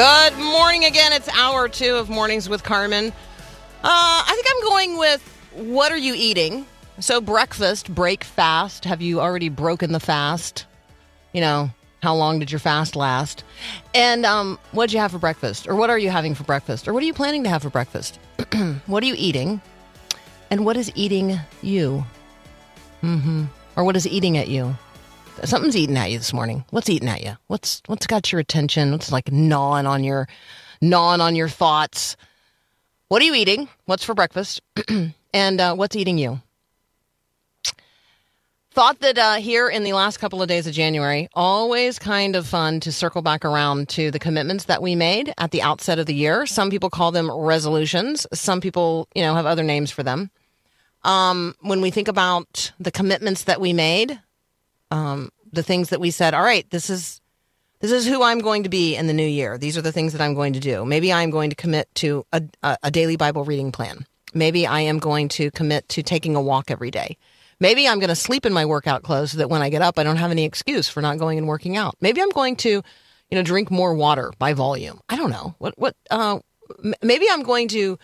Good morning again. It's hour two of Mornings with Carmen. Uh, I think I'm going with what are you eating? So, breakfast, break fast. Have you already broken the fast? You know, how long did your fast last? And um, what did you have for breakfast? Or what are you having for breakfast? Or what are you planning to have for breakfast? what are you eating? And what is eating you? Mm-hmm. Or what is eating at you? Something's eating at you this morning. What's eating at you? What's what's got your attention? What's like gnawing on your gnawing on your thoughts? What are you eating? What's for breakfast? and uh, what's eating you? Thought that uh, here in the last couple of days of January, always kind of fun to circle back around to the commitments that we made at the outset of the year. Some people call them resolutions. Some people, you know, have other names for them. Um, when we think about the commitments that we made, um, the things that we said, all right, this is this is who I'm going to be in the new year. These are the things that I'm going to do. Maybe I'm going to commit to a, a, daily Bible reading plan. Maybe I am going to commit to taking a walk every day. Maybe I'm going to sleep in my workout clothes so that when I get up, I don't have any excuse for not going and working out. Maybe I'm going to, you know, drink more water by volume. I don't know what what. Uh, maybe I'm going to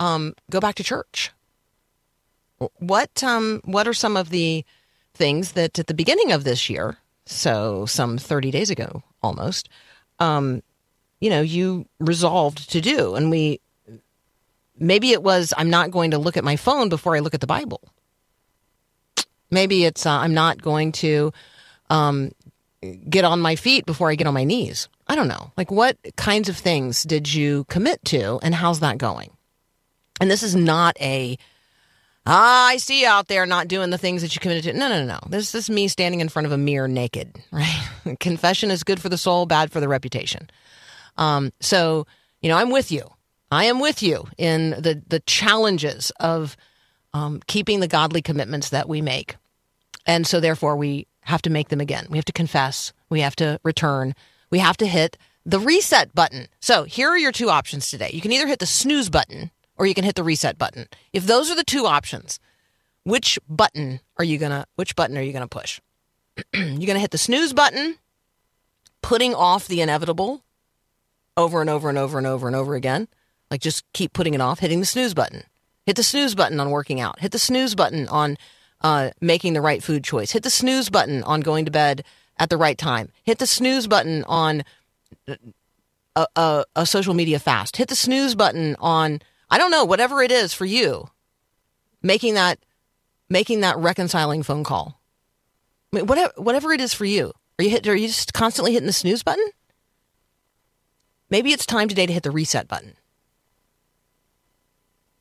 um, go back to church. What um, what are some of the things that at the beginning of this year, so some 30 days ago almost, um, you know, you resolved to do, and we maybe it was I'm not going to look at my phone before I look at the Bible. Maybe it's uh, I'm not going to um, get on my feet before I get on my knees. I don't know. Like, what kinds of things did you commit to, and how's that going? And this is not a ah, I see you out there not doing the things that you committed to. No, no, no. This is me standing in front of a mirror naked, right? Confession is good for the soul, bad for the reputation. Um, so, you know, I'm with you. I am with you in the the challenges of um, keeping the godly commitments that we make, and so therefore we have to make them again. We have to confess. We have to return. We have to hit the reset button. So here are your two options today. You can either hit the snooze button or you can hit the reset button. If those are the two options, which button are you gonna which button are you gonna push? you're gonna hit the snooze button, putting off the inevitable over and over and over and over and over again. Like just keep putting it off, hitting the snooze button. Hit the snooze button on working out. Hit the snooze button on uh, making the right food choice. Hit the snooze button on going to bed at the right time. Hit the snooze button on a, a, a social media fast. Hit the snooze button on I don't know whatever it is for you. Making that making that reconciling phone call. I mean, whatever whatever it is for you. Are you hit? Are you just constantly hitting the snooze button? Maybe it's time today to hit the reset button.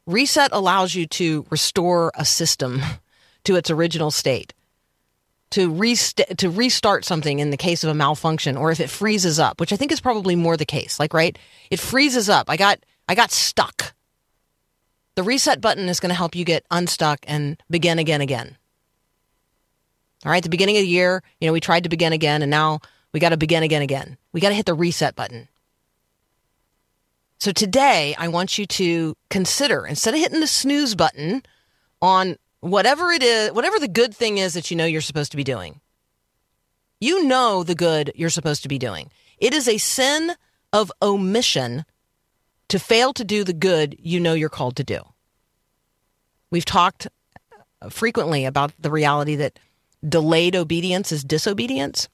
Reset allows you to restore a system to its original state, to, rest- to restart something in the case of a malfunction, or if it freezes up, which I think is probably more the case. Like, right, it freezes up. I got I got stuck. The reset button is going to help you get unstuck and begin again again. All right, the beginning of the year, you know, we tried to begin again, and now we got to begin again again. We got to hit the reset button. So today, I want you to consider instead of hitting the snooze button on whatever it is, whatever the good thing is that you know you're supposed to be doing. You know the good you're supposed to be doing. It is a sin of omission to fail to do the good you know you're called to do. We've talked frequently about the reality that delayed obedience is disobedience.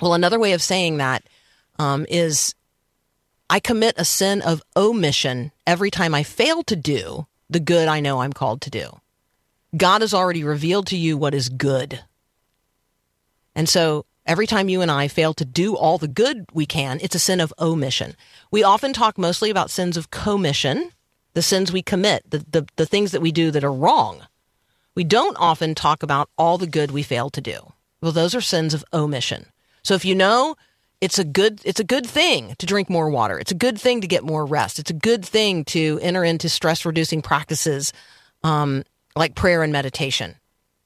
Well, another way of saying that um, is I commit a sin of omission every time I fail to do the good I know I'm called to do. God has already revealed to you what is good. And so every time you and I fail to do all the good we can, it's a sin of omission. We often talk mostly about sins of commission, the sins we commit, the, the, the things that we do that are wrong. We don't often talk about all the good we fail to do. Well, those are sins of omission. So if you know it's a good it's a good thing to drink more water. It's a good thing to get more rest. It's a good thing to enter into stress reducing practices um, like prayer and meditation.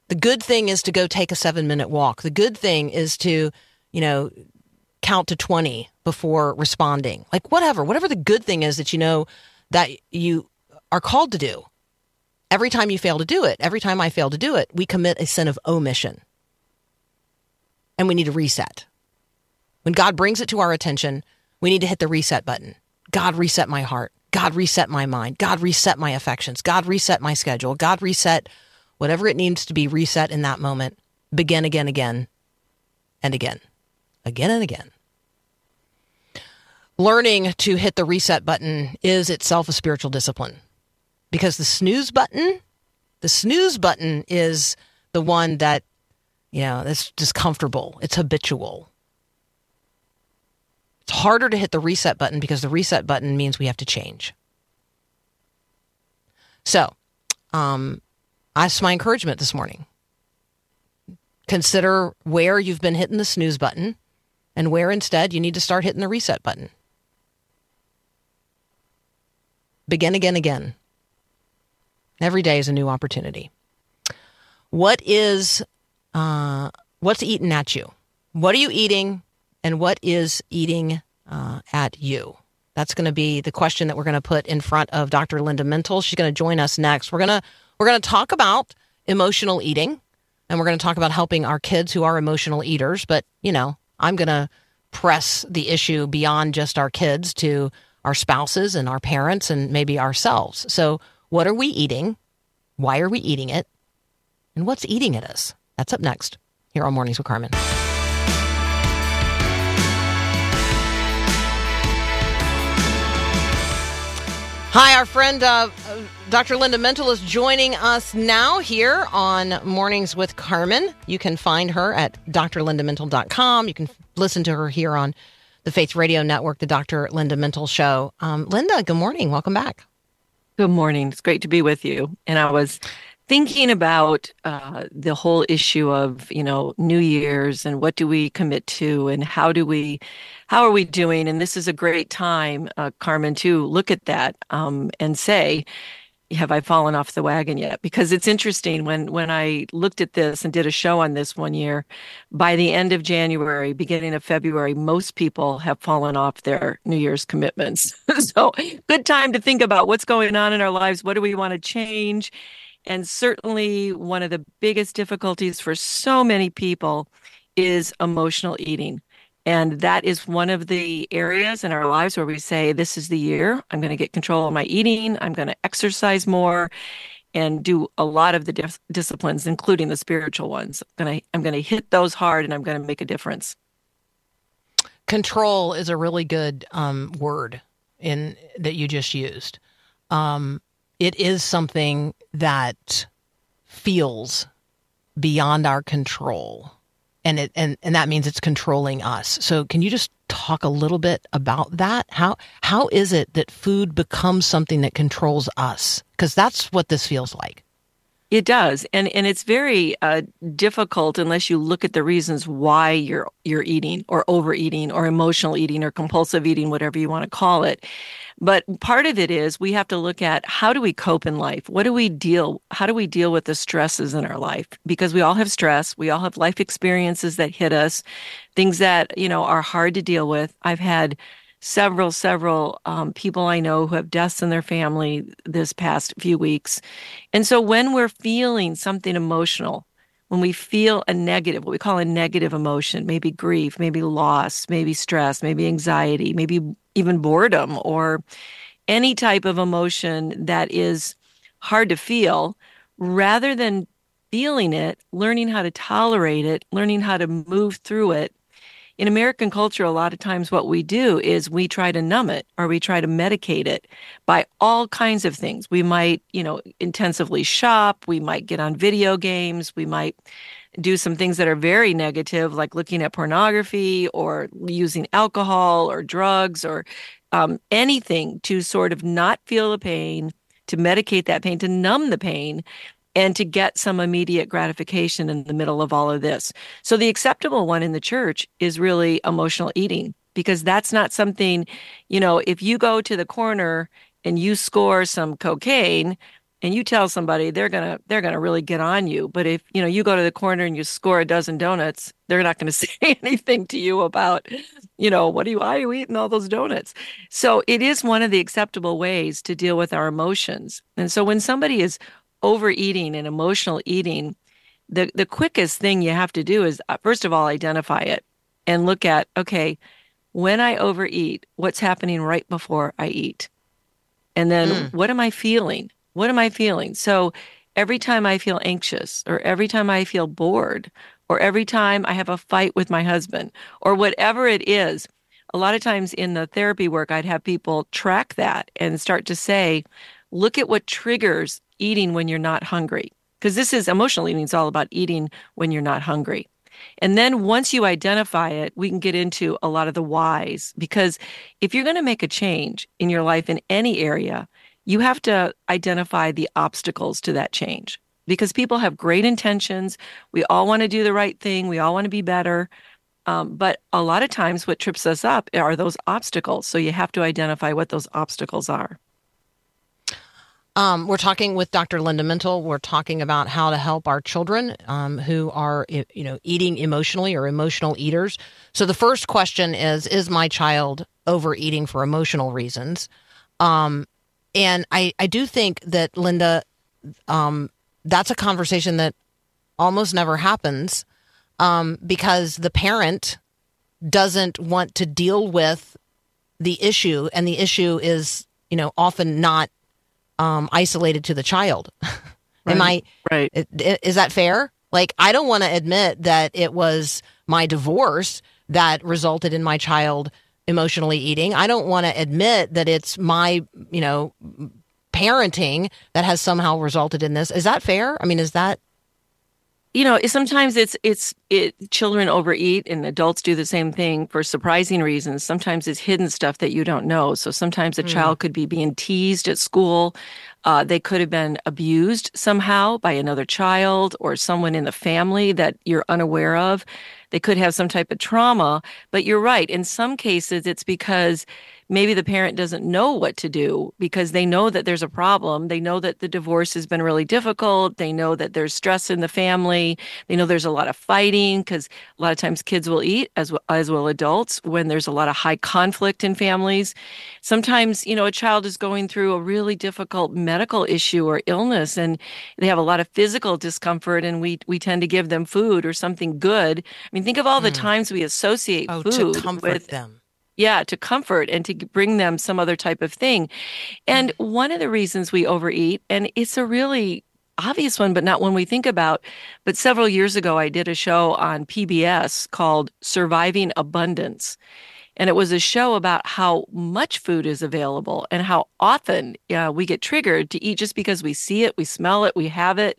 The good thing is to go take a seven minute walk. The good thing is to, you know, count to 20 before responding. Like whatever, whatever the good thing is that you know that you are called to do. Every time you fail to do it, every time I fail to do it, we commit a sin of omission. And we need to reset. When God brings it to our attention, we need to hit the reset button. God, reset my heart. God, reset my mind. God, reset my affections. God, reset my schedule. God, reset whatever it needs to be reset in that moment. Begin again, again, and again, again and again. Learning to hit the reset button is itself a spiritual discipline because the snooze button, the snooze button is the one that, you know, that's just comfortable. It's habitual. It's harder to hit the reset button because the reset button means we have to change. So, um, that's my encouragement this morning. Consider where you've been hitting the snooze button and where instead you need to start hitting the reset button. Begin again, again. Every day is a new opportunity. What is, uh, what's eating at you? What are you eating? and what is eating uh, at you? That's going to be the question that we're going to put in front of Dr. Linda Mintle. She's going to join us next. We're going to we're going to talk about emotional eating, and we're going to talk about helping our kids who are emotional eaters. But you know, I'm going to press the issue beyond just our kids to our spouses and our parents and maybe ourselves. So, what are we eating? Why are we eating it? And what's eating at us? That's up next here on Mornings with Carmen. Hi, our friend uh, Dr. Linda Mintle is joining us now here on Mornings with Carmen. You can find her at drlindamintle.com. You can listen to her here on the Faith Radio Network, the Dr. Linda Mintle Show. Um, Linda, good morning. Welcome back. Good morning. It's great to be with you. And I was thinking about uh, the whole issue of you know new year's and what do we commit to and how do we how are we doing and this is a great time uh, carmen to look at that um, and say have i fallen off the wagon yet? Because it's interesting when when i looked at this and did a show on this one year by the end of january beginning of february most people have fallen off their new year's commitments. So good time to think about what's going on in our lives. What do we want to change? And certainly, one of the biggest difficulties for so many people is emotional eating. And that is one of the areas in our lives where we say, This is the year. I'm going to get control of my eating. I'm going to exercise more and do a lot of the dis- disciplines, including the spiritual ones. I'm going, to, I'm going to hit those hard and I'm going to make a difference. Control is a really good um, word in that you just used. Um, it is something that feels beyond our control and it and, and that means it's controlling us. So can you just talk a little bit about that? How how is it that food becomes something that controls us? Because that's what this feels like it does, and and it's very uh, difficult unless you look at the reasons why you're you're eating or overeating or emotional eating or compulsive eating, whatever you want to call it. But part of it is we have to look at how do we cope in life? What do we deal? How do we deal with the stresses in our life? Because we all have stress. We all have life experiences that hit us, things that you know are hard to deal with. I've had several, several um, people I know who have deaths in their family this past few weeks. And so when we're feeling something emotional, when we feel a negative, what we call a negative emotion, maybe grief, maybe loss, maybe stress, maybe anxiety, maybe even boredom, or any type of emotion that is hard to feel, rather than feeling it, learning how to tolerate it, learning how to move through it, in American culture, a lot of times what we do is we try to numb it or we try to medicate it by all kinds of things. We might, you know, intensively shop, we might get on video games, we might do some things that are very negative, like looking at pornography or using alcohol or drugs or um, anything to sort of not feel the pain, to medicate that pain, to numb the pain, and to get some immediate gratification in the middle of all of this. So the acceptable one in the church is really emotional eating because that's not something, you know, if you go to the corner and you score some cocaine, and you tell somebody they're gonna they're gonna really get on you. But if you know you go to the corner and you score a dozen donuts they're not going to say anything to you about you know what are you why are you eating all those donuts? So it is one of the acceptable ways to deal with our emotions. And so when somebody is overeating and emotional eating the the quickest thing you have to do is uh, first of all identify it and look at okay when i overeat what's happening right before i eat and then Mm. what am i feeling what am I feeling? So every time I feel anxious, or every time I feel bored, or every time I have a fight with my husband, or whatever it is, a lot of times in the therapy work, I'd have people track that and start to say, look at what triggers eating when you're not hungry. Because this is emotional eating, it's all about eating when you're not hungry. And then once you identify it, we can get into a lot of the whys. Because if you're going to make a change in your life in any area, you have to identify the obstacles to that change because people have great intentions. We all want to do the right thing, we all want to be better. Um, but a lot of times, what trips us up are those obstacles. So you have to identify what those obstacles are. Um, we're talking with Dr. Linda Mintle. We're talking about how to help our children um, who are, you know, eating emotionally or emotional eaters. So the first question is: Is my child overeating for emotional reasons? Um, and I, I do think that Linda, um, that's a conversation that almost never happens um, because the parent doesn't want to deal with the issue, and the issue is, you know, often not um, isolated to the child. Am I? Right. Is that fair? Like, I don't want to admit that it was my divorce that resulted in my child emotionally eating. I don't want to admit that it's my, you know, parenting that has somehow resulted in this. Is that fair? I mean, is that you know sometimes it's it's it children overeat and adults do the same thing for surprising reasons. Sometimes it's hidden stuff that you don't know. So sometimes a child could be being teased at school. Uh, they could have been abused somehow by another child or someone in the family that you're unaware of they could have some type of trauma but you're right in some cases it's because maybe the parent doesn't know what to do because they know that there's a problem. They know that the divorce has been really difficult. They know that there's stress in the family. They know there's a lot of fighting because a lot of times kids will eat as well, as will adults when there's a lot of high conflict in families. Sometimes, you know, a child is going through a really difficult medical issue or illness and they have a lot of physical discomfort and we we tend to give them food or something good. I mean, think of all the times we associate oh food to comfort with them? yeah to comfort and to bring them some other type of thing. And one of the reasons we overeat and it's a really obvious one but not one we think about but several years ago i did a show on pbs called surviving abundance. And it was a show about how much food is available and how often uh, we get triggered to eat just because we see it, we smell it, we have it,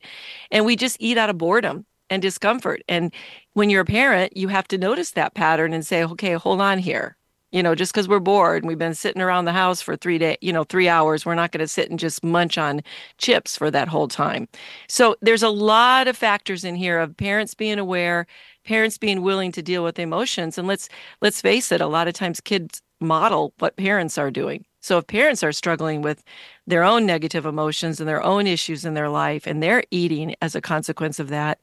and we just eat out of boredom and discomfort. And when you're a parent, you have to notice that pattern and say, okay, hold on here. You know, just because we're bored and we've been sitting around the house for three days, you know, three hours, we're not going to sit and just munch on chips for that whole time. So there's a lot of factors in here of parents being aware, parents being willing to deal with emotions. And let's let's face it, a lot of times kids model what parents are doing. So if parents are struggling with their own negative emotions and their own issues in their life and they're eating as a consequence of that,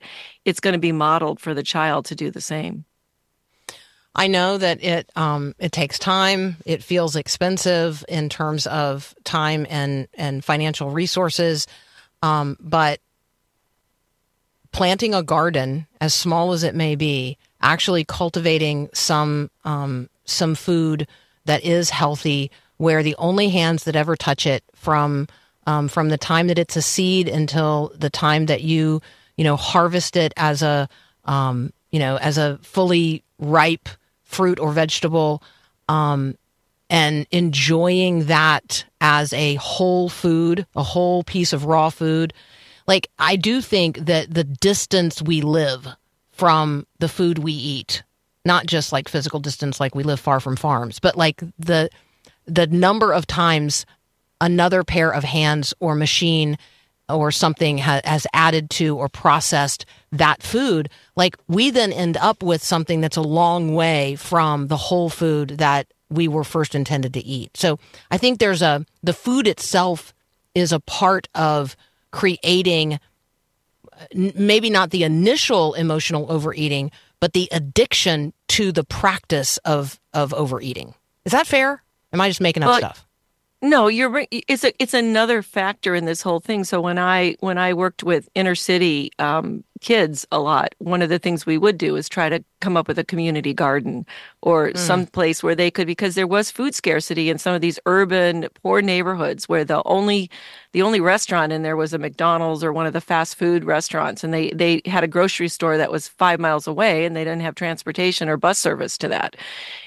it's going to be modeled for the child to do the same. I know that it um, it takes time. It feels expensive in terms of time and and financial resources, um, but planting a garden, as small as it may be, actually cultivating some um, some food that is healthy, where the only hands that ever touch it from um, from the time that it's a seed until the time that you you know harvest it as a um, you know as a fully ripe fruit or vegetable um, and enjoying that as a whole food a whole piece of raw food like i do think that the distance we live from the food we eat. Not just like physical distance, like we live far from farms, but like the the number of times another pair of hands or machine or something ha- has added to or processed that food, like we then end up with something that's a long way from the whole food that we were first intended to eat. So I think there's a, the food itself is a part of creating maybe not the initial emotional overeating, but the addiction to the practice of, of overeating. Is that fair? Am I just making up Well, stuff? No, you're. It's a it's another factor in this whole thing. So when I when I worked with inner city um, kids a lot, one of the things we would do is try to come up with a community garden or hmm. some place where they could because there was food scarcity in some of these urban poor neighborhoods where the only the only restaurant in there was a McDonald's or one of the fast food restaurants and they they had a grocery store that was 5 miles away and they didn't have transportation or bus service to that.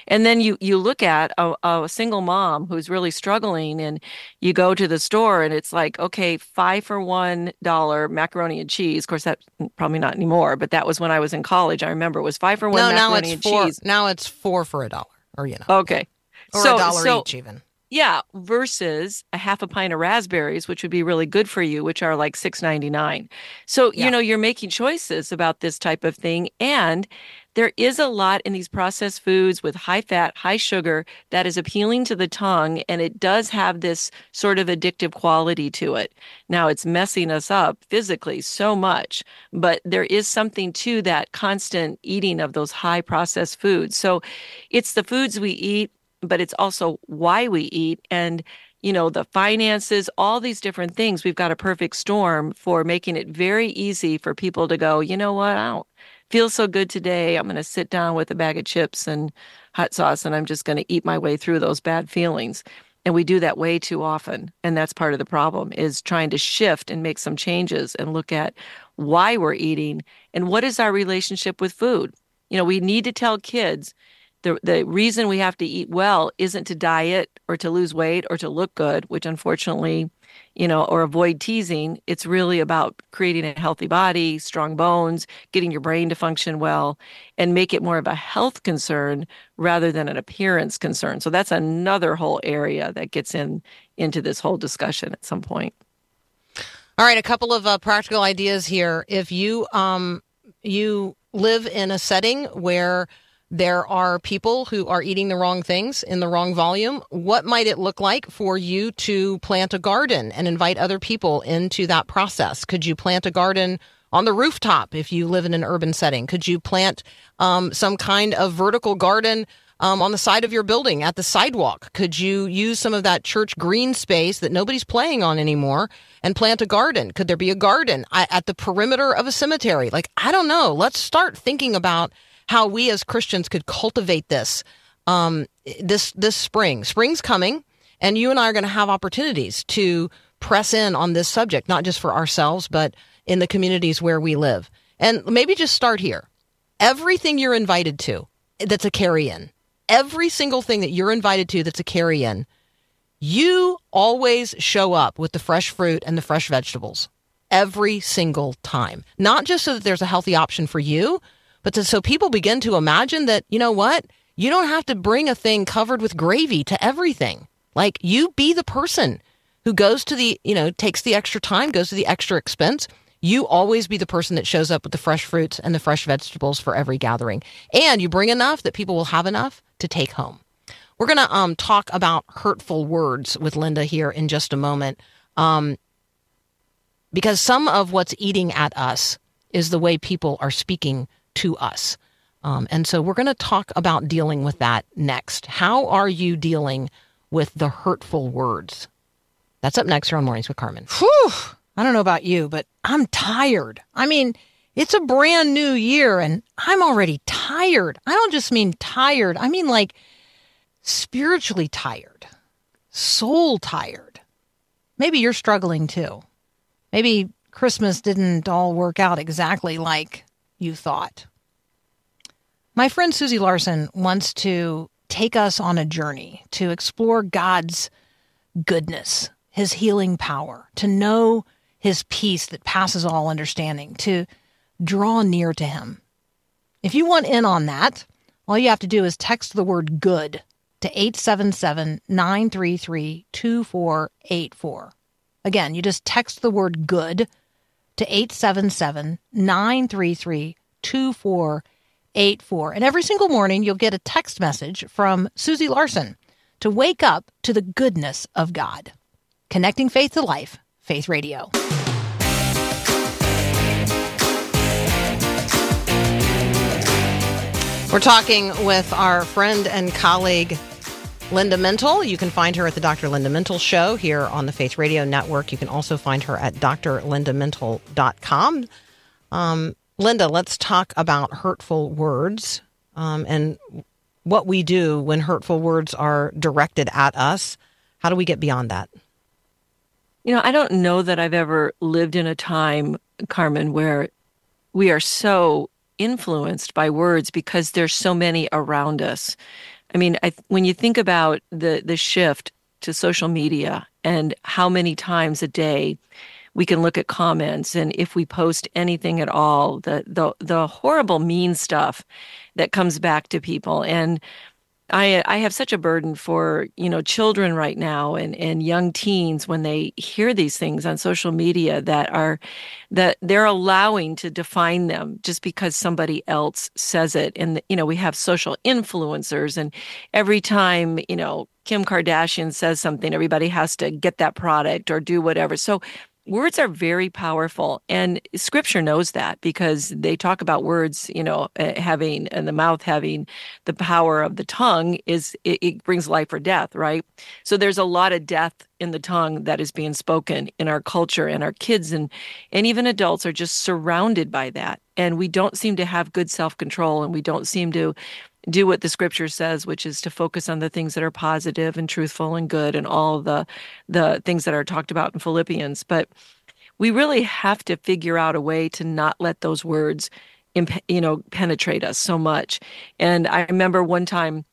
And then you you look at a, a single mom who's really struggling and you go to the store and it's like okay, 5 for 1 dollar macaroni and cheese. Of course that probably not anymore, but that was when I was in college. I remember it was 5 for 1 No, now it's four. cheese. Now it's four for a dollar, or you know, Okay. or so a dollar so each even. yeah, versus a half a pint of raspberries, which would be really good for you, which are like six ninety nine. So Yeah. you know you're making choices about this type of thing, and there is a lot in these processed foods with high fat, high sugar that is appealing to the tongue, and it does have this sort of addictive quality to it. Now it's messing us up physically so much, but there is something to that constant eating of those high processed foods. So it's the foods we eat but it's also why we eat and you know the finances all these different things we've got a perfect storm for making it very easy for people to go you know what i don't feel so good today. I'm going to sit down with a bag of chips and hot sauce and i'm just going to eat my way through those bad feelings. And we do that way too often and that's part of the problem is trying to shift and make some changes and look at why we're eating and what is our relationship with food. You know we need to tell kids the the reason we have to eat well isn't to diet or to lose weight or to look good, which unfortunately, you know, or avoid teasing. It's really about creating a healthy body, strong bones, getting your brain to function well, and make it more of a health concern rather than an appearance concern. So that's another whole area that gets in into this whole discussion at some point. All right, a couple of uh, practical ideas here. If you um you live in a setting where there are people who are eating the wrong things in the wrong volume, what might it look like for you to plant a garden and invite other people into that process? Could you plant a garden on the rooftop if you live in an urban setting? Could you plant um, some kind of vertical garden um, on the side of your building at the sidewalk? Could you use some of that church green space that nobody's playing on anymore and plant a garden? Could there be a garden at the perimeter of a cemetery? Like, I don't know. Let's start thinking about how we as Christians could cultivate this um, this this spring. Spring's coming, and you and I are going to have opportunities to press in on this subject, not just for ourselves, but in the communities where we live. And maybe just start here. Everything you're invited to that's a carry in, every single thing that you're invited to that's a carry in, you always show up with the fresh fruit and the fresh vegetables every single time. Not just so that there's a healthy option for you, but to, so people begin to imagine that, you know what? You don't have to bring a thing covered with gravy to everything. Like you be the person who goes to the, you know, takes the extra time, goes to the extra expense. You always be the person that shows up with the fresh fruits and the fresh vegetables for every gathering. And you bring enough that people will have enough to take home. We're going to um, talk about hurtful words with Linda here in just a moment. Um, because some of what's eating at us is the way people are speaking to us. Um, and so we're going to talk about dealing with that next. How are you dealing with the hurtful words? That's up next here on Mornings with Carmen. Whew. I don't know about you, but I'm tired. I mean, it's a brand new year and I'm already tired. I don't just mean tired, I mean like spiritually tired, soul tired. Maybe you're struggling too. Maybe Christmas didn't all work out exactly like you thought. My friend Susie Larson wants to take us on a journey to explore God's goodness, his healing power, to know his peace that passes all understanding, to draw near to him. If you want in on that, all you have to do is text the word good to 877 933 2484. Again, you just text the word good to 877 933 2484. And every single morning, you'll get a text message from Susie Larson to wake up to the goodness of God. Connecting faith to life, Faith Radio. We're talking with our friend and colleague, Linda Mintle. You can find her at the Dr. Linda Mintle Show here on the Faith Radio Network. You can also find her at drlindamintle.com. Um, Linda, let's talk about hurtful words um, and what we do when hurtful words are directed at us. How do we get beyond that? You know, I don't know that I've ever lived in a time, Carmen, where we are so influenced by words because there's so many around us. I mean, I, when you think about the the shift to social media and how many times a day we can look at comments and if we post anything at all, the the the horrible mean stuff that comes back to people. And I I have such a burden for you know children right now and and young teens when they hear these things on social media that are that they're allowing to define them just because somebody else says it. And you know we have social influencers and every time you know Kim Kardashian says something everybody has to get that product or do whatever. So words are very powerful and scripture knows that because they talk about words you know eh, having and the mouth having the power of the tongue is it, it, brings life or death right? So there's a lot of death in the tongue that is being spoken in our culture and our kids and and even adults are just surrounded by that. And we don't seem to have good self-control and we don't seem to do what the scripture says, which is to focus on the things that are positive and truthful and good and all the the things that are talked about in Philippians. But we really have to figure out a way to not let those words you know penetrate us so much. And I remember one time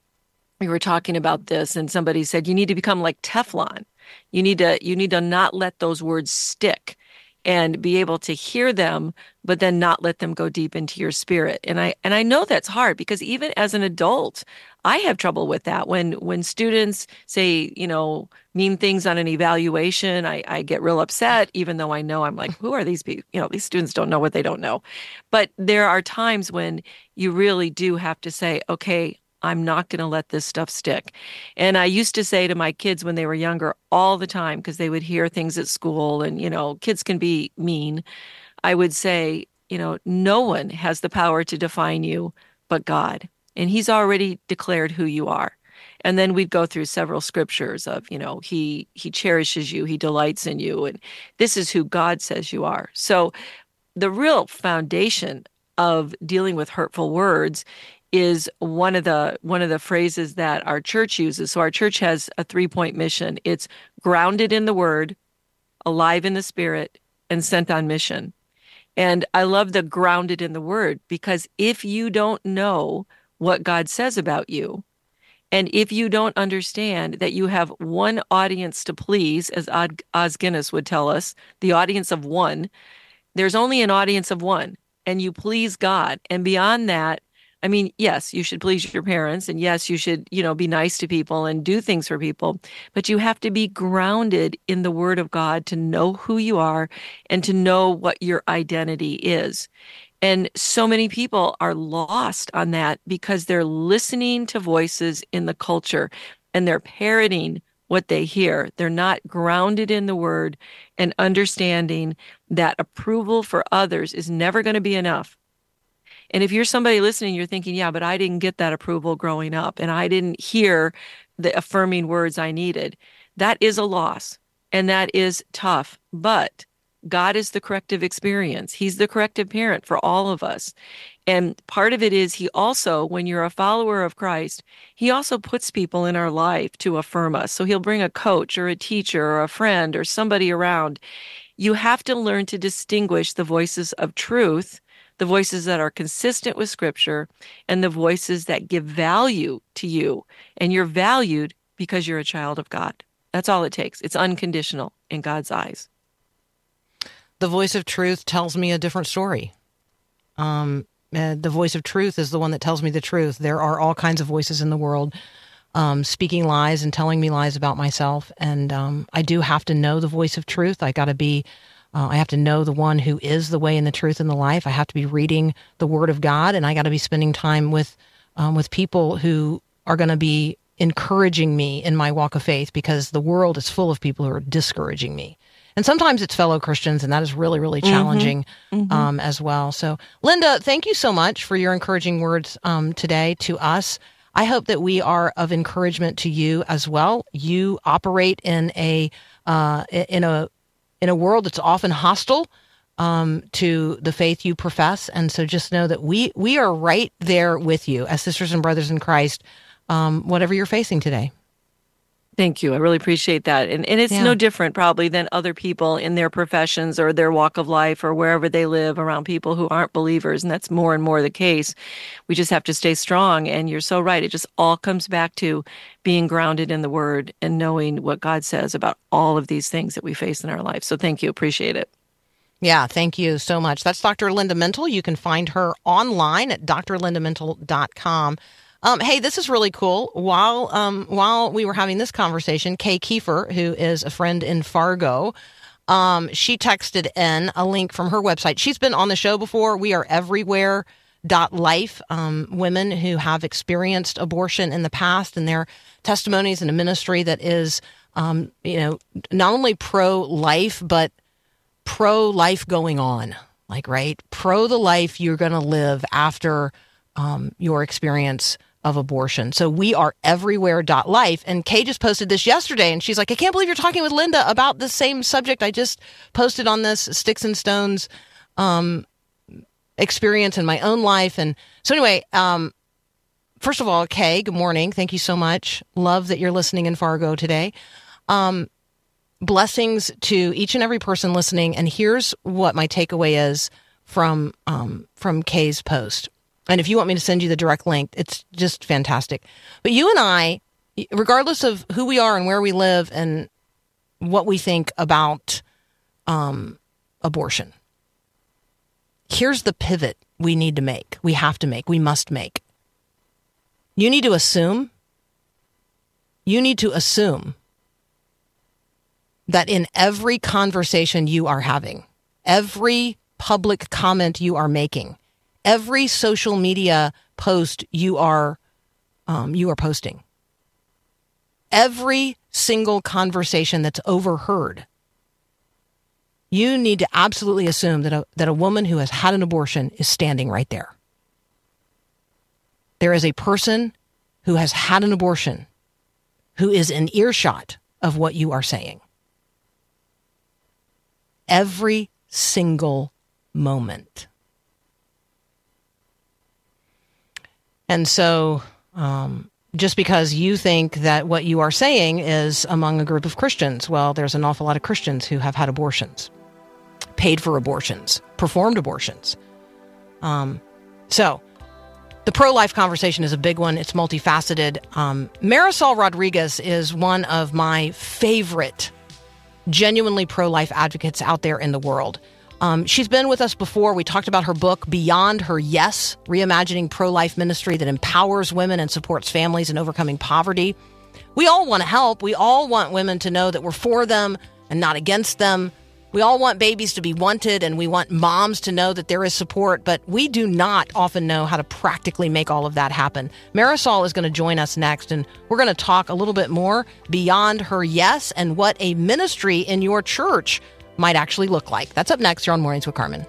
we were talking about this and somebody said you need to become like Teflon. You need to you need to not let those words stick and be able to hear them but then not let them go deep into your spirit. And i and i know that's hard because even as an adult i have trouble with that. When when students say you know mean things on an evaluation i i get real upset even though i know i'm like who are these people you know these students don't know what they don't know. But there are times when you really do have to say okay I'm not going to let this stuff stick. And I used to say to my kids when they were younger all the time, because they would hear things at school and, you know, kids can be mean. I would say, you know, no one has the power to define you but God. And He's already declared who you are. And then we'd go through several scriptures of, you know, He He cherishes you, He delights in you, and this is who God says you are. So the real foundation of dealing with hurtful words is one of the one of the phrases that our church uses. So our church has a three-point mission. It's grounded in the word, alive in the spirit, and sent on mission. And I love the grounded in the word because if you don't know what God says about you, and if you don't understand that you have one audience to please, as Os Guinness would tell us, the audience of one, there's only an audience of one, and you please God. And beyond that, I mean, yes, you should please your parents and yes, you should, you know, be nice to people and do things for people, but you have to be grounded in the word of God to know who you are and to know what your identity is. And so many people are lost on that because they're listening to voices in the culture and they're parroting what they hear. They're not grounded in the word and understanding that approval for others is never going to be enough and if you're somebody listening, you're thinking, yeah, but I didn't get that approval growing up and I didn't hear the affirming words I needed. That is a loss and that is tough. But God is the corrective experience. He's the corrective parent for all of us. And part of it is He also, when you're a follower of Christ, He also puts people in our life to affirm us. So He'll bring a coach or a teacher or a friend or somebody around. You have to learn to distinguish the voices of truth the voices that are consistent with scripture, and the voices that give value to you. And you're valued because you're a child of God. That's all it takes. It's unconditional in God's eyes. The voice of truth tells me a different story. Um, the voice of truth is the one that tells me the truth. There are all kinds of voices in the world um, speaking lies and telling me lies about myself. And um, I do have to know the voice of truth. I got to be, uh, I have to know the one who is the way and the truth and the life. I have to be reading the Word of God, and I got to be spending time with um, with people who are going to be encouraging me in my walk of faith because the world is full of people who are discouraging me. And sometimes it's fellow Christians, and that is really, really challenging mm-hmm. Um, as well. So, Linda, thank you so much for your encouraging words um, today to us. I hope that we are of encouragement to you as well. You operate in a uh, in a in a world that's often hostile um, to the faith you profess, and so just know that we we are right there with you as sisters and brothers in Christ, um, whatever you're facing today. Thank you. I really appreciate that. And and it's yeah. no different probably than other people in their professions or their walk of life or wherever they live around people who aren't believers. And that's more and more the case. We just have to stay strong. And you're so right. It just all comes back to being grounded in the word and knowing what God says about all of these things that we face in our life. So thank you. Appreciate it. Yeah, thank you so much. That's Dr. Linda Mintle. You can find her online at drlindamintle.com. Um, hey, this is really cool. While um, while we were having this conversation, Kay Kiefer, who is a friend in Fargo, um, she texted in a link from her website. She's been on the show before. We are everywhere. Dot life um, women who have experienced abortion in the past and their testimonies in a ministry that is um, you know not only pro life but pro life going on like right pro the life you're going to live after um, your experience of abortion. So we are everywhere life. And Kay just posted this yesterday and she's like, I can't believe you're talking with Linda about the same subject I just posted on this Sticks and Stones um, experience in my own life. And so anyway, um, first of all, Kay, good morning. Thank you so much. Love that you're listening in Fargo today. Um, blessings to each and every person listening. And here's what my takeaway is from um, from Kay's post. And if you want me to send you the direct link, it's just fantastic. But you and I, regardless of who we are and where we live and what we think about um, abortion, here's the pivot we need to make. We have to make. We must make. You need to assume, you need to assume that in every conversation you are having, every public comment you are making, every social media post you are um, you are posting, every single conversation that's overheard, you need to absolutely assume that a, that a woman who has had an abortion is standing right there. There is a person who has had an abortion who is in earshot of what you are saying. Every single moment. And so, um, just because you think that what you are saying is among a group of Christians, well, there's an awful lot of Christians who have had abortions, paid for abortions, performed abortions. Um, so, the pro life conversation is a big one. It's multifaceted. Um, Marisol Rodriguez is one of my favorite genuinely pro life advocates out there in the world. Um, she's been with us before. We talked about her book, Beyond Her Yes Reimagining Pro Life Ministry that empowers women and supports families in overcoming poverty. We all want to help. We all want women to know that we're for them and not against them. We all want babies to be wanted and we want moms to know that there is support, but we do not often know how to practically make all of that happen. Marisol is going to join us next and we're going to talk a little bit more beyond her yes and what a ministry in your church might actually look like. That's up next here on Mornings with Carmen.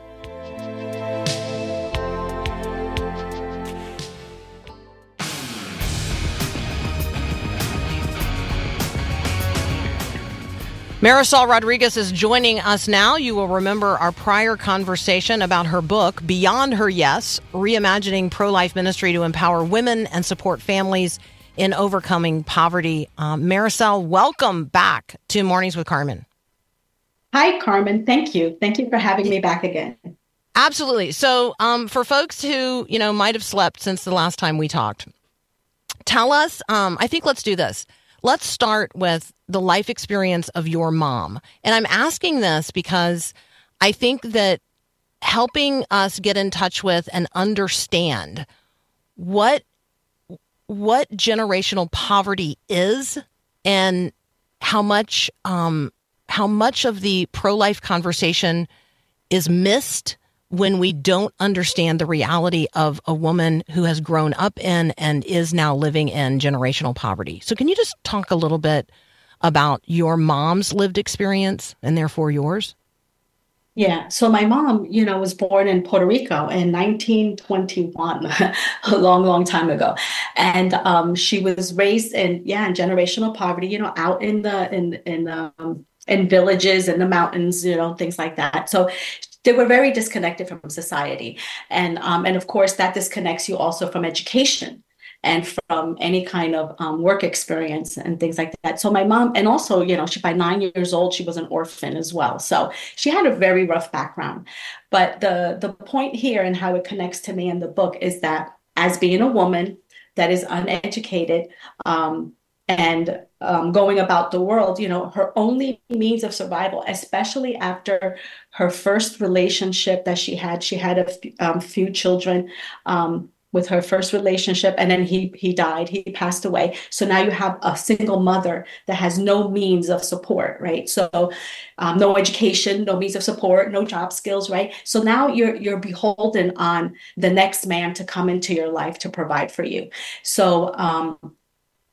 Marisol Rodriguez is joining us now. You will remember our prior conversation about her book, Beyond Her Yes Reimagining Pro Life Ministry to Empower Women and Support Families in Overcoming Poverty. Um, Marisol, welcome back to Mornings with Carmen. Hi, Carmen. Thank you. Thank you for having me back again. Absolutely. So, um, for folks who you know might have slept since the last time we talked, tell us. Um, I think let's do this. Let's start with the life experience of your mom, and I'm asking this because I think that helping us get in touch with and understand what what generational poverty is and how much um, how much of the pro life conversation is missed when we don't understand the reality of a woman who has grown up in and is now living in generational poverty. So, can you just talk a little bit about your mom's lived experience and therefore yours? Yeah, so my mom, you know, was born in Puerto Rico in 1921, a long, long time ago. And um, she was raised in, yeah, in generational poverty, you know, out in the in in um in villages and the mountains, you know, things like that. So they were very disconnected from society. And um, and of course that disconnects you also from education and from any kind of um, work experience and things like that. So my mom, and also, you know, she by nine years old, she was an orphan as well. So she had a very rough background. But the the point here and how it connects to me in the book is that as being a woman that is uneducated um, and um, going about the world, you know, her only means of survival, especially after her first relationship that she had, she had a f- um, few children. Um, with her first relationship and then he he died. He passed away. So now you have a single mother that has no means of support right? So um, no education no means of support no job skills right? So now you're you're beholden on the next man to come into your life to provide for you. So um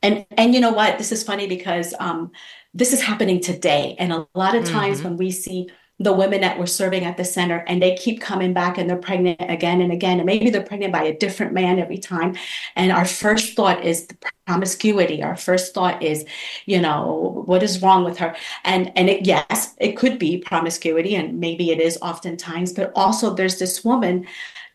and and you know what? This is funny because um this is happening today. And a lot of times Mhm. when we see the women that were serving at the center and they keep coming back and they're pregnant again and again and maybe they're pregnant by a different man every time. And our first thought is the promiscuity. Our first thought is you know what is wrong with her? And and it, yes it could be promiscuity and maybe it is oftentimes but also there's this woman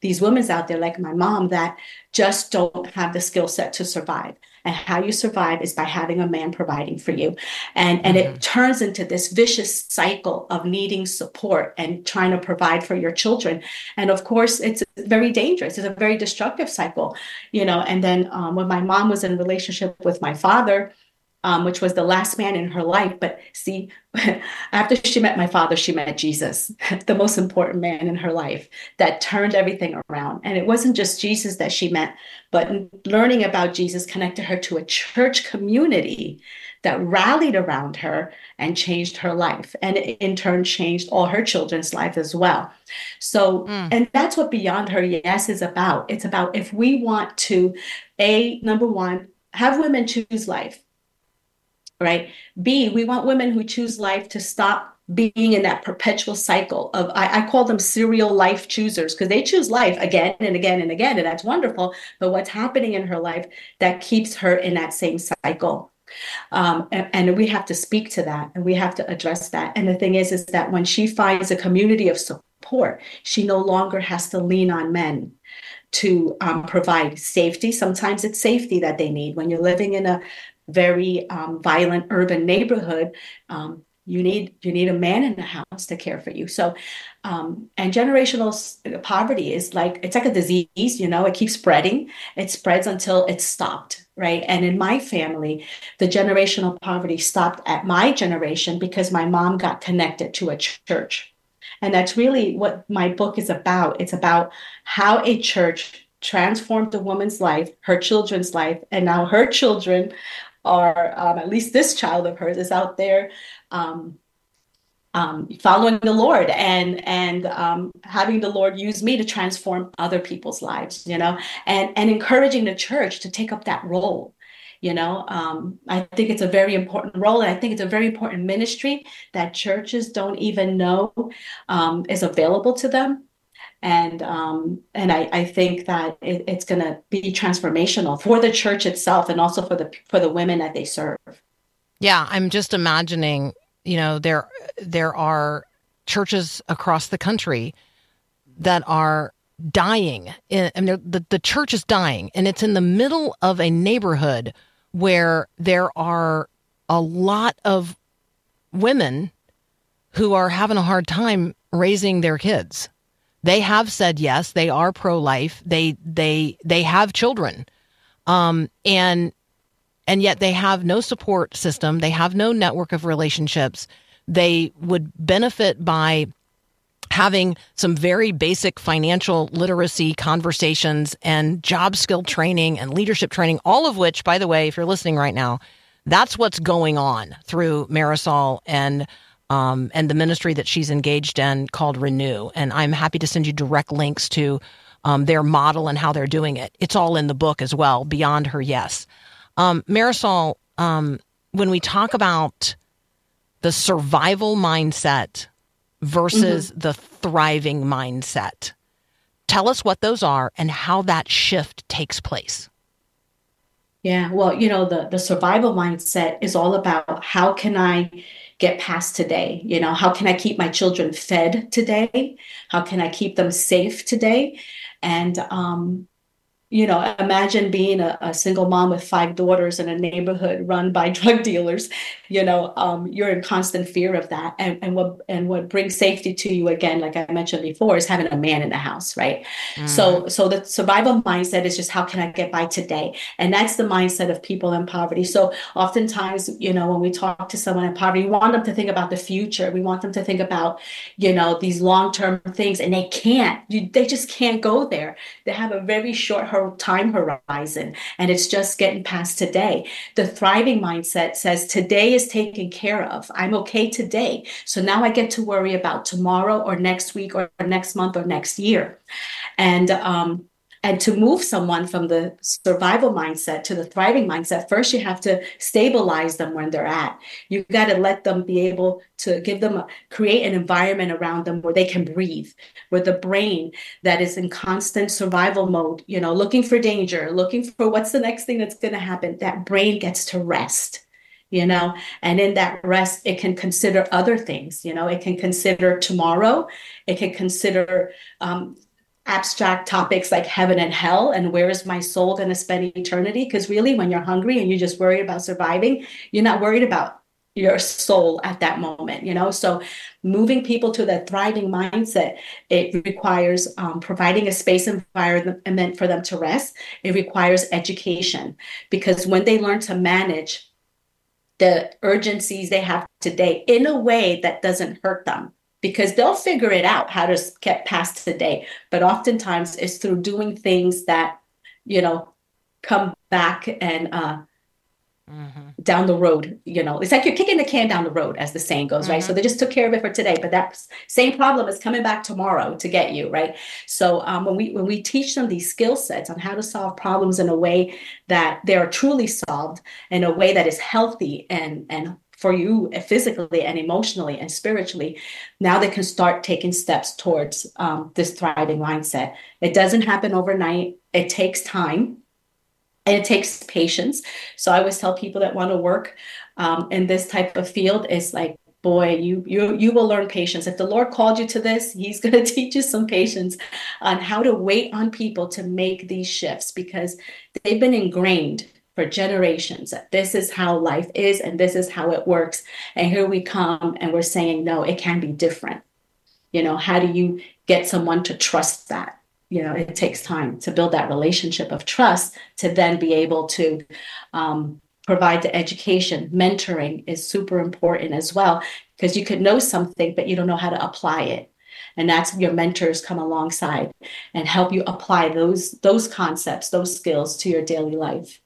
these women's out there like my mom that just don't have the skill set to survive and how you survive is by having a man providing for you. And and it turns into this vicious cycle of needing support and trying to provide for your children. And of course it's very dangerous. It's a very destructive cycle you know and then um, when my mom was in relationship with my father um, which was the last man in her life. But see, after she met my father, she met Jesus, the most important man in her life that turned everything around. And it wasn't just Jesus that she met, but learning about Jesus connected her to a church community that rallied around her and changed her life. And in turn changed all her children's life as well. So, Mm. and that's what Beyond Her Yes is about. It's about if we want to, A, number one, have women choose life right? B, we want women who choose life to stop being in that perpetual cycle of, I, I call them serial life choosers because they choose life again and again and again, and that's wonderful. But what's happening in her life that keeps her in that same cycle? Um, and, and we have to speak to that and we have to address that. And the thing is, is that when she finds a community of support, she no longer has to lean on men to um, provide safety. Sometimes it's safety that they need. When you're living in a very um, violent urban neighborhood, um, you need you need a man in the house to care for you. So, um, and generational poverty is like it's like a disease. You know, it keeps spreading. It spreads until it's stopped, right? And in my family, the generational poverty stopped at my generation because my mom got connected to a ch- church. And that's really what my book is about. It's about how a church transformed a woman's life, her children's life, and now her children are, um, at least this child of hers is out there um, um, following the Lord and and um, having the Lord use me to transform other people's lives, you know, and and encouraging the church to take up that role. You know, um, I think it's a very important role, and I think it's a very important ministry that churches don't even know um, is available to them. And um, and I, I think that it, it's going to be transformational for the church itself, and also for the for the women that they serve. Yeah, I'm just imagining, you know, there there are churches across the country that are dying and they're- the the church is dying and it's in the middle of a neighborhood where there are a lot of women who are having a hard time raising their kids. They have said yes, they are pro life. They they they have children. Um and and yet they have no support system they have no network of relationships they would benefit by having some very basic financial literacy conversations and job skill training and leadership training, all of which, by the way, if you're listening right now, that's what's going on through Marisol and um, and the ministry that she's engaged in called Renew. And I'm happy to send you direct links to um, their model and how they're doing it. It's all in the book as well, Beyond Her Yes. Um, Marisol, um, when we talk about the survival mindset versus mm-hmm. the thriving mindset, tell us what those are and how that shift takes place. Yeah, well, you know, the the survival mindset is all about how can I get past today? You know, how can I keep my children fed today? How can I keep them safe today? And um, you know, imagine being a, a, single mom with five daughters in a neighborhood run by drug dealers. You know, um, you're in constant fear of that. And, and what and what brings safety to you again, like I mentioned before, is having a man in the house, right? Mm. So so the survival mindset is just how can I get by today? And that's the mindset of people in poverty. So oftentimes, you know, when we talk to someone in poverty, we want them to think about the future. We want them to think about, you know, these long-term things, and they can't. You, they just can't go there. They have a very short time horizon and it's just getting past today. The thriving mindset says today is taken care of. I'm okay today. So now I get to worry about tomorrow or next week or next month or next year. And um, and to move someone from the survival mindset to the thriving mindset, first you have to stabilize them when they're at. You got to let them be able to give them, a, create an environment around them where they can breathe, where the brain that is in constant survival mode, you know, looking for danger, looking for what's the next thing that's going to happen, that brain gets to rest you know? And in that rest it can consider other things you know? It can consider tomorrow. It can consider um, abstract topics like heaven and hell and where is my soul going to spend eternity? Because really when you're hungry and you're just worried about surviving you're not worried about your soul at that moment you know? So moving people to that thriving mindset it requires um, providing a space environment for them to rest. It requires education because when they learn to manage the urgencies they have today in a way that doesn't hurt them because they'll figure it out how to get past the day. But oftentimes it's through doing things that, you know, come back and uh, mm-hmm. down the road, you know, it's like you're kicking the can down the road, as the saying goes, mm-hmm. right? So mm-hmm. they just took care of it for today, but that same problem is coming back tomorrow to get you, right? So um, when we when we teach them these skill sets on how to solve problems in a way that they are truly solved, in a way that is healthy and and for you physically and emotionally and spiritually, now they can start taking steps towards um, this thriving mindset. It doesn't happen overnight, it takes time and it takes patience. So I always tell people that want to work um, in this type of field is like, boy, you you you will learn patience. If the Lord called you to this, He's going to teach you some patience on how to wait on people to make these shifts because they've been ingrained for generations that this is how life is and this is how it works. And here we come and we're saying, no, it can be different. You know, how do you get someone to trust that? You know, it takes time to build that relationship of trust to then be able to um, provide the education. Mentoring is super important as well because you could know something, but you don't know how to apply it and that's your mentors come alongside and help you apply those those concepts those skills to your daily life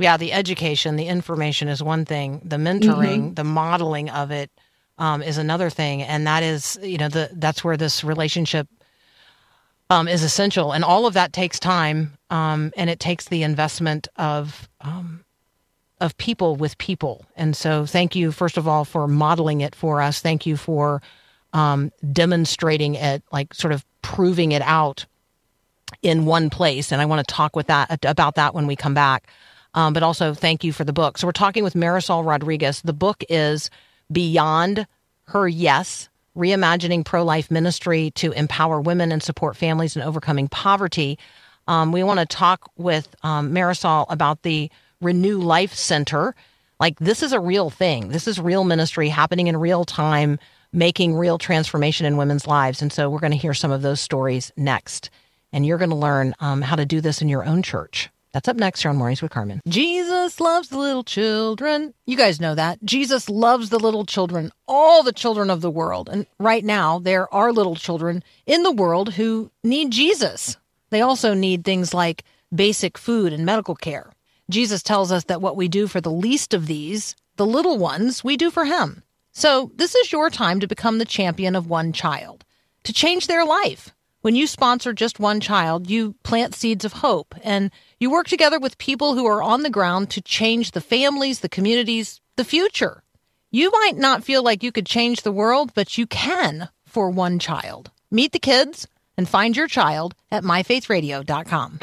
yeah, the education, the information is one thing. The mentoring, mm-hmm. the modeling of it um, is another thing, and that is, you know, the that's where this relationship um, is essential, and all of that takes time, um, and it takes the investment of um, of people with people. And so, thank you first of all for modeling it for us. Thank you for um, demonstrating it, like sort of proving it out in one place. And I want to talk with that about that when we come back um, but also thank you for the book. So we're talking with Marisol Rodriguez. The book is Beyond Her Yes Reimagining Pro Life Ministry to Empower Women and Support Families in Overcoming Poverty. Um, we want to talk with um, Marisol about the Renew Life Center. Like, this is a real thing. This is real ministry happening in real time, making real transformation in women's lives. And so, we're going to hear some of those stories next. And you're going to learn um, how to do this in your own church That's up next here on Mornings with Carmen. Jesus loves the little children. You guys know that. Jesus loves the little children, all the children of the world. And right now, there are little children in the world who need Jesus. They also need things like basic food and medical care. Jesus tells us that what we do for the least of these, the little ones, we do for him. So this is your time to become the champion of one child, to change their life. When you sponsor just one child, you plant seeds of hope and you work together with people who are on the ground to change the families, the communities, the future. You might not feel like you could change the world, but you can for one child. Meet the kids and find your child at myfaithradio.com.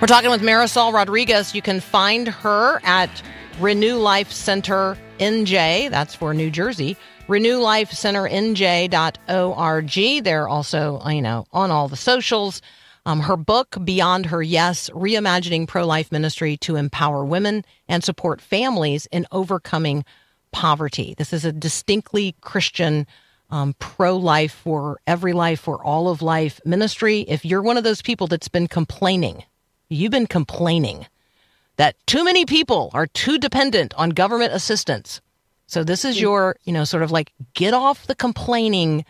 We're talking with Marisol Rodriguez. You can find her at Renew Life Center NJ. That's for New Jersey. Renew Life Center NJ.org. They're also, you know, on all the socials. Um, her book, Beyond Her Yes Reimagining Pro Life Ministry to Empower Women and Support Families in Overcoming Poverty. This is a distinctly Christian, um, pro life for every life, for all of life ministry. If you're one of those people that's been complaining, you've been complaining that too many people are too dependent on government assistance. So this is your, you know, sort of like get off the complaining,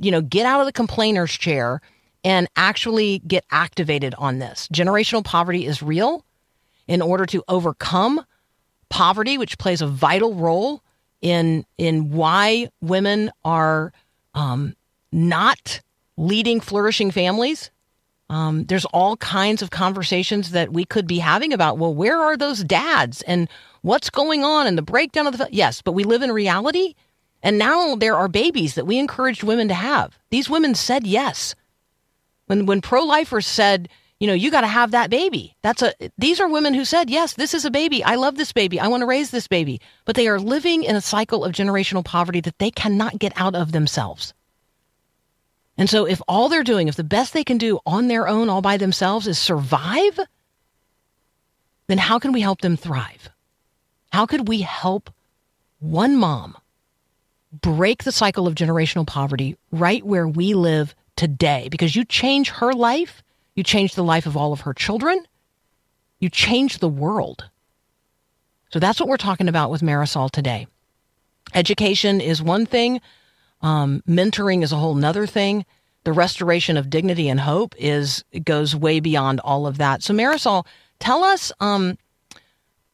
you know, get out of the complainer's chair and actually get activated on this. Generational poverty is real. In order to overcome poverty, which plays a vital role in in why women are um, not leading flourishing families, um, there's all kinds of conversations that we could be having about, well, where are those dads and what's going on and the breakdown of the. Yes, but we live in reality. And now there are babies that we encouraged women to have. These women said yes. When, when pro lifers said, you know, you got to have that baby. That's a, these are women who said, yes, this is a baby. I love this baby. I want to raise this baby. But they are living in a cycle of generational poverty that they cannot get out of themselves. And so, if all they're doing, if the best they can do on their own, all by themselves, is survive, then how can we help them thrive? How could we help one mom break the cycle of generational poverty right where we live today? Because you change her life, you change the life of all of her children, you change the world. So that's what we're talking about with Marisol today. Education is one thing, um, mentoring is a whole nother thing. The restoration of dignity and hope is goes way beyond all of that. So Marisol, tell us, um,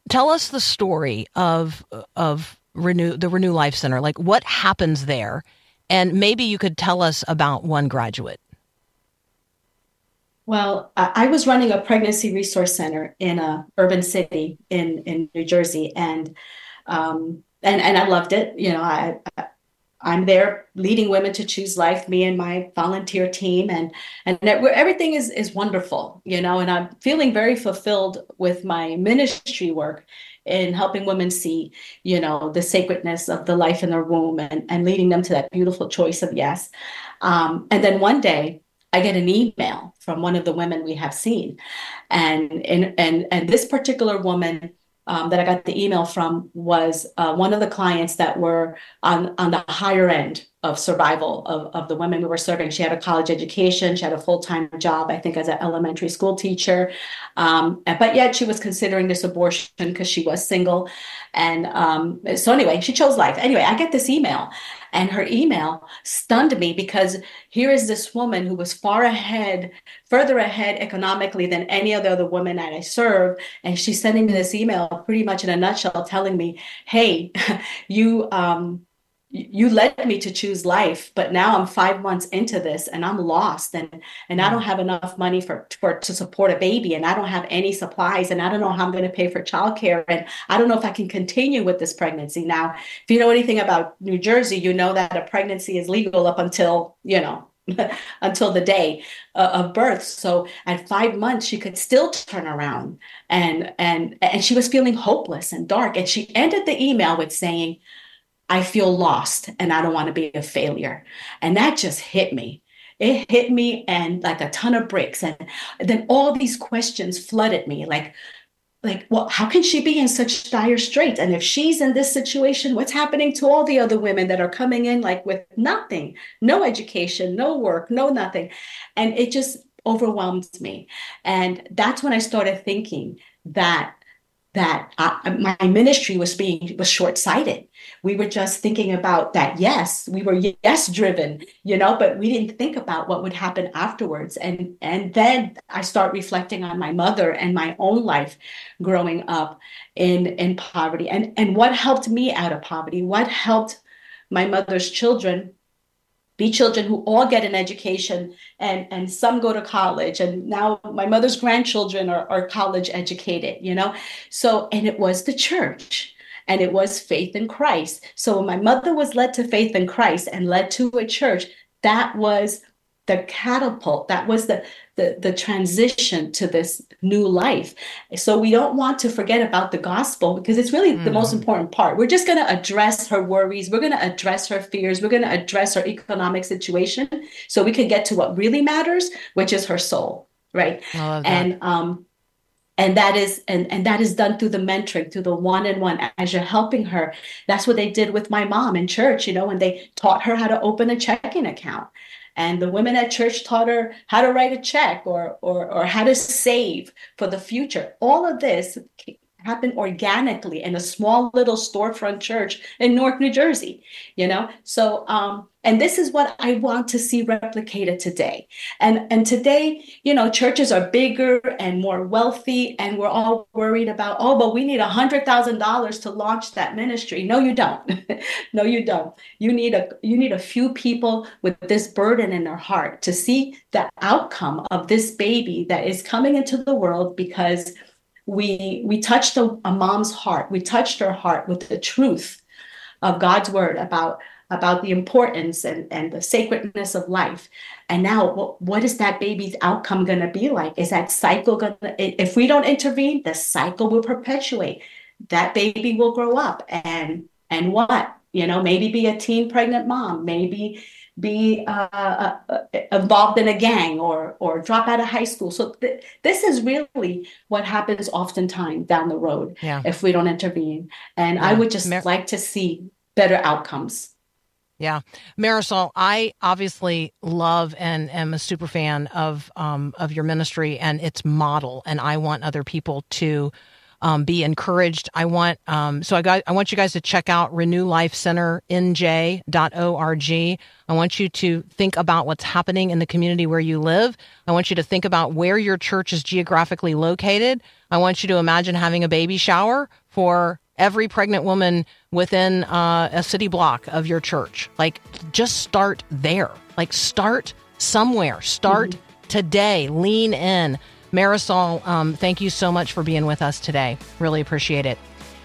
tell us the story of of renew the Renew Life Center. Like what happens there, and maybe you could tell us about one graduate. Well, I was running a pregnancy resource center in a urban city in in New Jersey, and um, and and I loved it. You know, I, I I'm there leading women to choose life, me and my volunteer team, and and everything is is wonderful, you know. And I'm feeling very fulfilled with my ministry work in helping women see, you know, the sacredness of the life in their womb and and leading them to that beautiful choice of yes. Um, and then one day. I get an email from one of the women we have seen, and and and and this particular woman um, that I got the email from was uh, one of the clients that were on, on the higher end of survival of, of the women we were serving. She had a college education, she had a full time job, I think, as an elementary school teacher. Um, but yet she was considering this abortion because she was single. And um, so, anyway, she chose life. Anyway, I get this email, and her email stunned me because here is this woman who was far ahead, further ahead economically than any of the other women that I serve. And she's sending me this email pretty much in a nutshell telling me, hey, you, um, you led me to choose life but now i'm five months into this and i'm lost and and i don't have enough money for for to support a baby and i don't have any supplies and i don't know how i'm going to pay for childcare and i don't know if i can continue with this pregnancy. Now if you know anything about new jersey you know that a pregnancy is legal up until you know until the day uh, of birth. So at five months she could still turn around and and and she was feeling hopeless and dark. And she ended the email with saying I feel lost and I don't want to be a failure. And that just hit me. It hit me and like a ton of bricks. And then all these questions flooded me like, like, well, how can she be in such dire straits? And if she's in this situation, what's happening to all the other women that are coming in like with nothing, no education, no work, no nothing? And it just overwhelmed me. And that's when I started thinking that that I, my ministry was being was short-sighted. We were just thinking about that yes we were yes driven you know but we didn't think about what would happen afterwards. And and then i start reflecting on my mother and my own life growing up in in poverty. And and what helped me out of poverty what helped my mother's children be children who all get an education and and some go to college. And now my mother's grandchildren are, are college educated you know? So and it was the church and it was faith in christ. So when my mother was led to faith in christ and led to a church that was the catapult that was the the, the transition to this new life. So we don't want to forget about the gospel because it's really mm. the most mm-hmm. important part. We're just going to address her worries. We're going to address her fears. We're going to address her economic situation so we can get to what really matters, which is her soul. Right. And, um, and that is and, and that is done through the mentoring through the one-on-one as you're helping her that's what they did with my mom in church you know when they taught her how to open a checking account and the women at church taught her how to write a check or, or, or how to save for the future. All of this happened organically in a small little storefront church in Newark, New Jersey, you know? So, um, and this is what I want to see replicated today. And, and today, you know, churches are bigger and more wealthy, and we're all worried about, oh, but we need a hundred thousand dollars to launch that ministry. No, you don't. no, you don't. You need a you need a few people with this burden in their heart to see the outcome of this baby that is coming into the world because we we touched a, a mom's heart. We touched her heart with the truth of God's word about about the importance and, and the sacredness of life. And now, what, what is that baby's outcome going to be like? Is that cycle going to, if we don't intervene, the cycle will perpetuate. That baby will grow up and, and what? You know, maybe be a teen pregnant mom, maybe be uh, uh, uh, involved in a gang or or drop out of high school. So th- this is really what happens oftentimes down the road yeah. if we don't intervene. And yeah. I would just Mar- like to see better outcomes. Yeah, Marisol, I obviously love and am a super fan of um, of your ministry and its model, and I want other people to um, be encouraged. I want um, so I got I want you guys to check out Renew Life Center nj.org. I want you to think about what's happening in the community where you live. I want you to think about where your church is geographically located. I want you to imagine having a baby shower for every pregnant woman within uh, a city block of your church. Like, just start there. Like, start somewhere. Start mm-hmm. today. Lean in. Marisol, um, thank you so much for being with us today. Really appreciate it.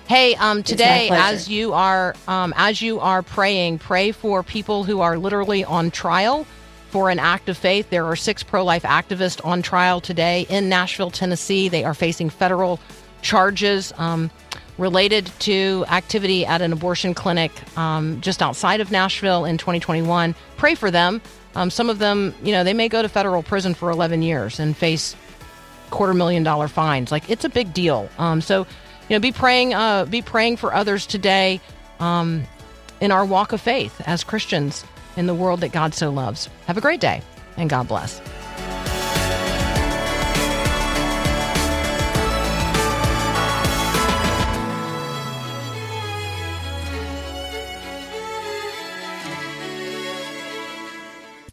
Hey, um, today as you are um, as you are praying, pray for people who are literally on trial for an act of faith. There are six pro-life activists on trial today in Nashville, Tennessee. They are facing federal charges um, related to activity at an abortion clinic um, just outside of Nashville in 2021. Pray for them. Um, some of them, you know, they may go to federal prison for 11 years and face quarter million dollar fines. Like it's a big deal. Um, so, you know, be praying, uh, be praying for others today um, in our walk of faith as Christians in the world that God so loves. Have a great day and God bless.